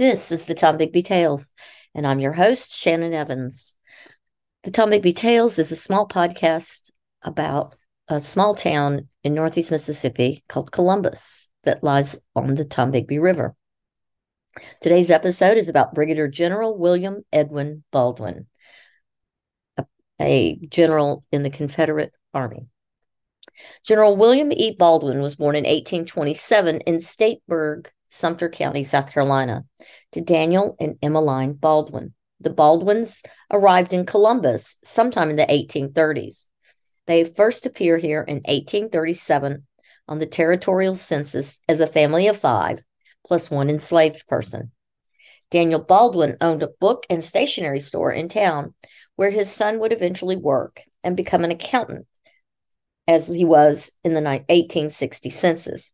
This is the Tombigbee Tales, and I'm your host, Shannon Evans. The Tombigbee Tales is a small podcast about a small town in northeast Mississippi called Columbus that lies on the Tombigbee River. Today's episode is about Brigadier General William Edwin Baldwin, a, a general in the Confederate Army. General William E. Baldwin was born in 1827 in Stateburg, Sumter County, South Carolina, to Daniel and Emmeline Baldwin. The Baldwins arrived in Columbus sometime in the 1830s. They first appear here in 1837 on the territorial census as a family of five, plus one enslaved person. Daniel Baldwin owned a book and stationery store in town where his son would eventually work and become an accountant, as he was in the 1860 census.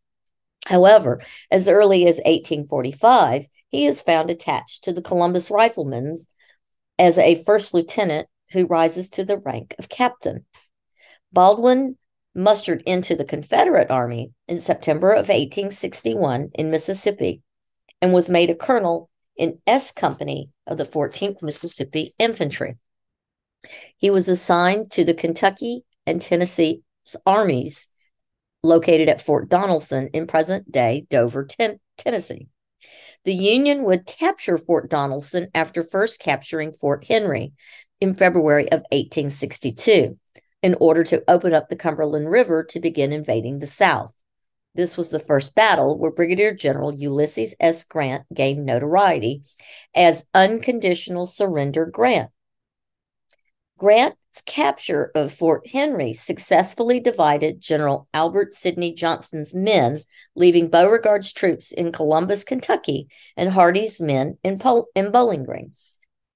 However, as early as 1845, he is found attached to the Columbus Riflemen's as a first lieutenant who rises to the rank of captain. Baldwin mustered into the Confederate Army in September of 1861 in Mississippi and was made a colonel in S Company of the 14th Mississippi Infantry. He was assigned to the Kentucky and Tennessee armies located at Fort Donelson in present day Dover, ten- Tennessee. The Union would capture Fort Donelson after first capturing Fort Henry in February of 1862 in order to open up the Cumberland River to begin invading the South. This was the first battle where Brigadier General Ulysses S. Grant gained notoriety as Unconditional Surrender Grant. Grant's capture of Fort Henry successfully divided General Albert Sidney Johnston's men, leaving Beauregard's troops in Columbus, Kentucky, and Hardee's men in, Pol- in Bowling Green.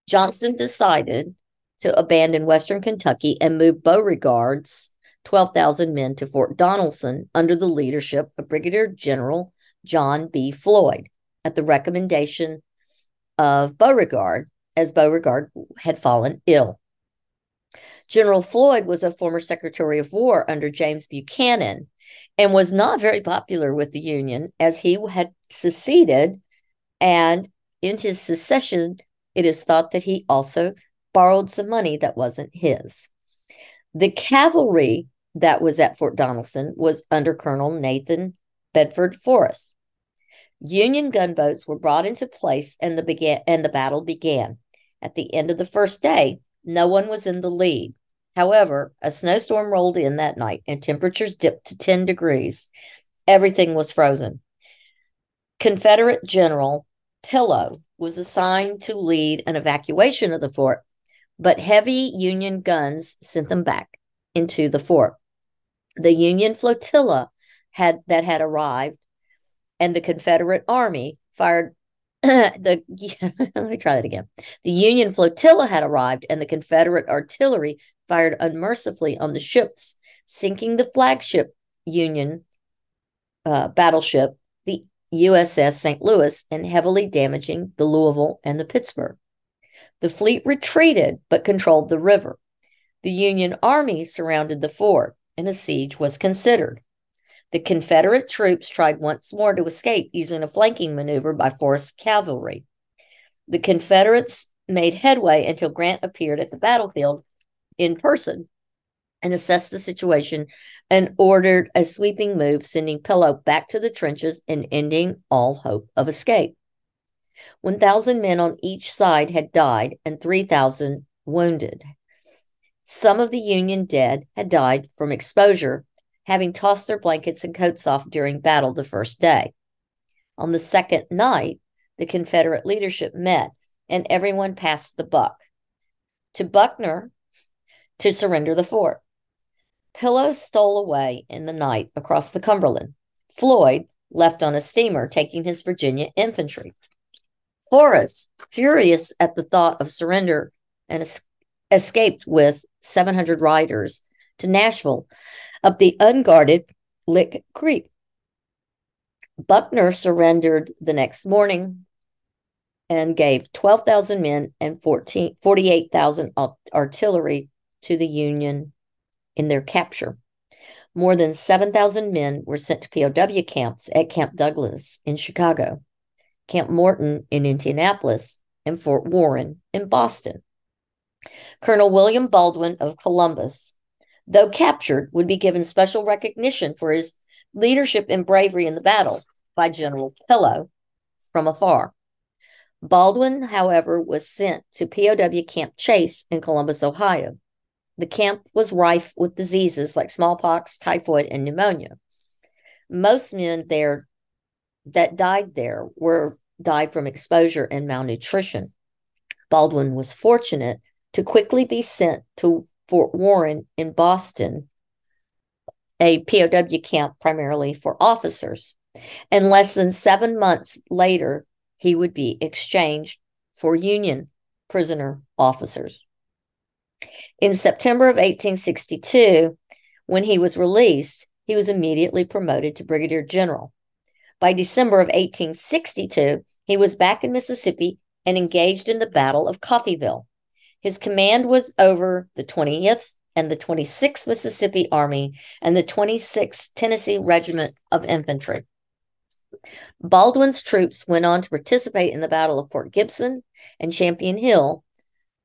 Johnston decided to abandon Western Kentucky and move Beauregard's 12,000 men to Fort Donelson under the leadership of Brigadier General John B. Floyd at the recommendation of Beauregard, as Beauregard had fallen ill. General Floyd was a former Secretary of War under James Buchanan and was not very popular with the Union as he had seceded. And in his secession, it is thought that he also borrowed some money that wasn't his. The cavalry that was at Fort Donelson was under Colonel Nathan Bedford Forrest. Union gunboats were brought into place and the began and the battle began. At the end of the first day, no one was in the lead. However, a snowstorm rolled in that night and temperatures dipped to 10 degrees. Everything was frozen. Confederate General Pillow was assigned to lead an evacuation of the fort, but heavy Union guns sent them back into the fort. The Union flotilla had that had arrived and the Confederate Army fired the let me try that again. The Union flotilla had arrived, and the Confederate artillery fired unmercifully on the ships, sinking the flagship Union uh, battleship, the USS St. Louis, and heavily damaging the Louisville and the Pittsburgh. The fleet retreated but controlled the river. The Union Army surrounded the fort, and a siege was considered. The Confederate troops tried once more to escape using a flanking maneuver by Forrest's cavalry. The Confederates made headway until Grant appeared at the battlefield in person and assessed the situation and ordered a sweeping move, sending Pillow back to the trenches and ending all hope of escape. 1,000 men on each side had died and 3,000 wounded. Some of the Union dead had died from exposure having tossed their blankets and coats off during battle the first day. On the second night, the Confederate leadership met and everyone passed the buck to Buckner to surrender the fort. Pillow stole away in the night across the Cumberland. Floyd left on a steamer taking his Virginia infantry. Forrest, furious at the thought of surrender and es- escaped with 700 riders to Nashville up the unguarded Lick Creek. Buckner surrendered the next morning and gave 12,000 men and 48,000 artillery to the Union in their capture. More than 7,000 men were sent to POW camps at Camp Douglas in Chicago. Camp Morton in Indianapolis, and Fort Warren in Boston. Colonel William Baldwin of Columbus, though captured, would be given special recognition for his leadership and bravery in the battle by General Pillow from afar. Baldwin, however, was sent to POW Camp Chase in Columbus, Ohio. The camp was rife with diseases like smallpox, typhoid, and pneumonia. Most men there that died there were died from exposure and malnutrition. Baldwin was fortunate to quickly be sent to Fort Warren in Boston, a POW camp primarily for officers. And less than seven months later, he would be exchanged for Union prisoner officers. In September of 1862, when he was released, he was immediately promoted to brigadier general. By December of 1862, he was back in Mississippi and engaged in the Battle of Coffeyville. His command was over the 20th and the 26th Mississippi Army and the 26th Tennessee Regiment of Infantry. Baldwin's troops went on to participate in the Battle of Port Gibson and Champion Hill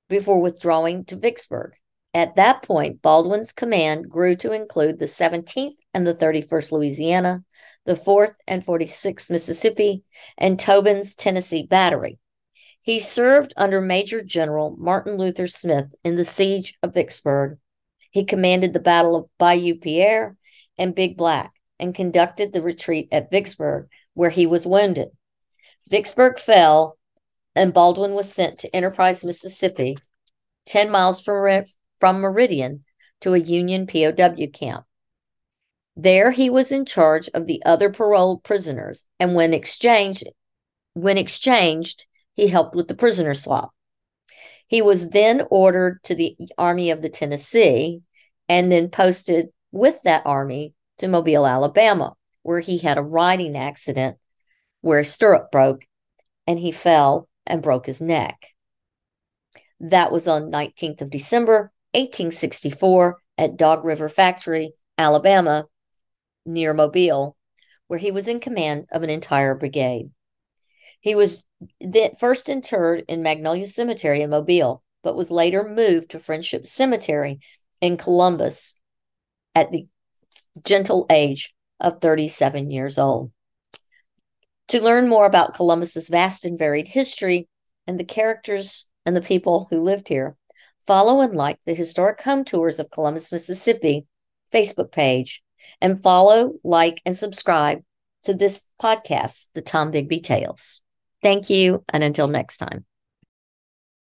before withdrawing to Vicksburg. At that point, Baldwin's command grew to include the 17th and the 31st Louisiana, the 4th and 46th Mississippi, and Tobin's Tennessee Battery. He served under Major General Martin Luther Smith in the siege of Vicksburg. He commanded the Battle of Bayou Pierre and Big Black and conducted the retreat at Vicksburg, where he was wounded. Vicksburg fell, and Baldwin was sent to Enterprise, Mississippi, 10 miles from, from Meridian, to a Union POW camp. There he was in charge of the other paroled prisoners, and when exchanged, when exchanged, he helped with the prisoner swap. He was then ordered to the Army of the Tennessee and then posted with that army to Mobile, Alabama, where he had a riding accident where a stirrup broke and he fell and broke his neck. That was on 19th of December, 1864 at Dog River Factory, Alabama, near Mobile, where he was in command of an entire brigade. He was first interred in Magnolia Cemetery in Mobile, but was later moved to Friendship Cemetery in Columbus at the gentle age of 37 years old. To learn more about Columbus's vast and varied history and the characters and the people who lived here, follow and like the Historic Home Tours of Columbus, Mississippi Facebook page and follow, like, and subscribe to this podcast, The Tombigbee Tales. Thank you, and until next time.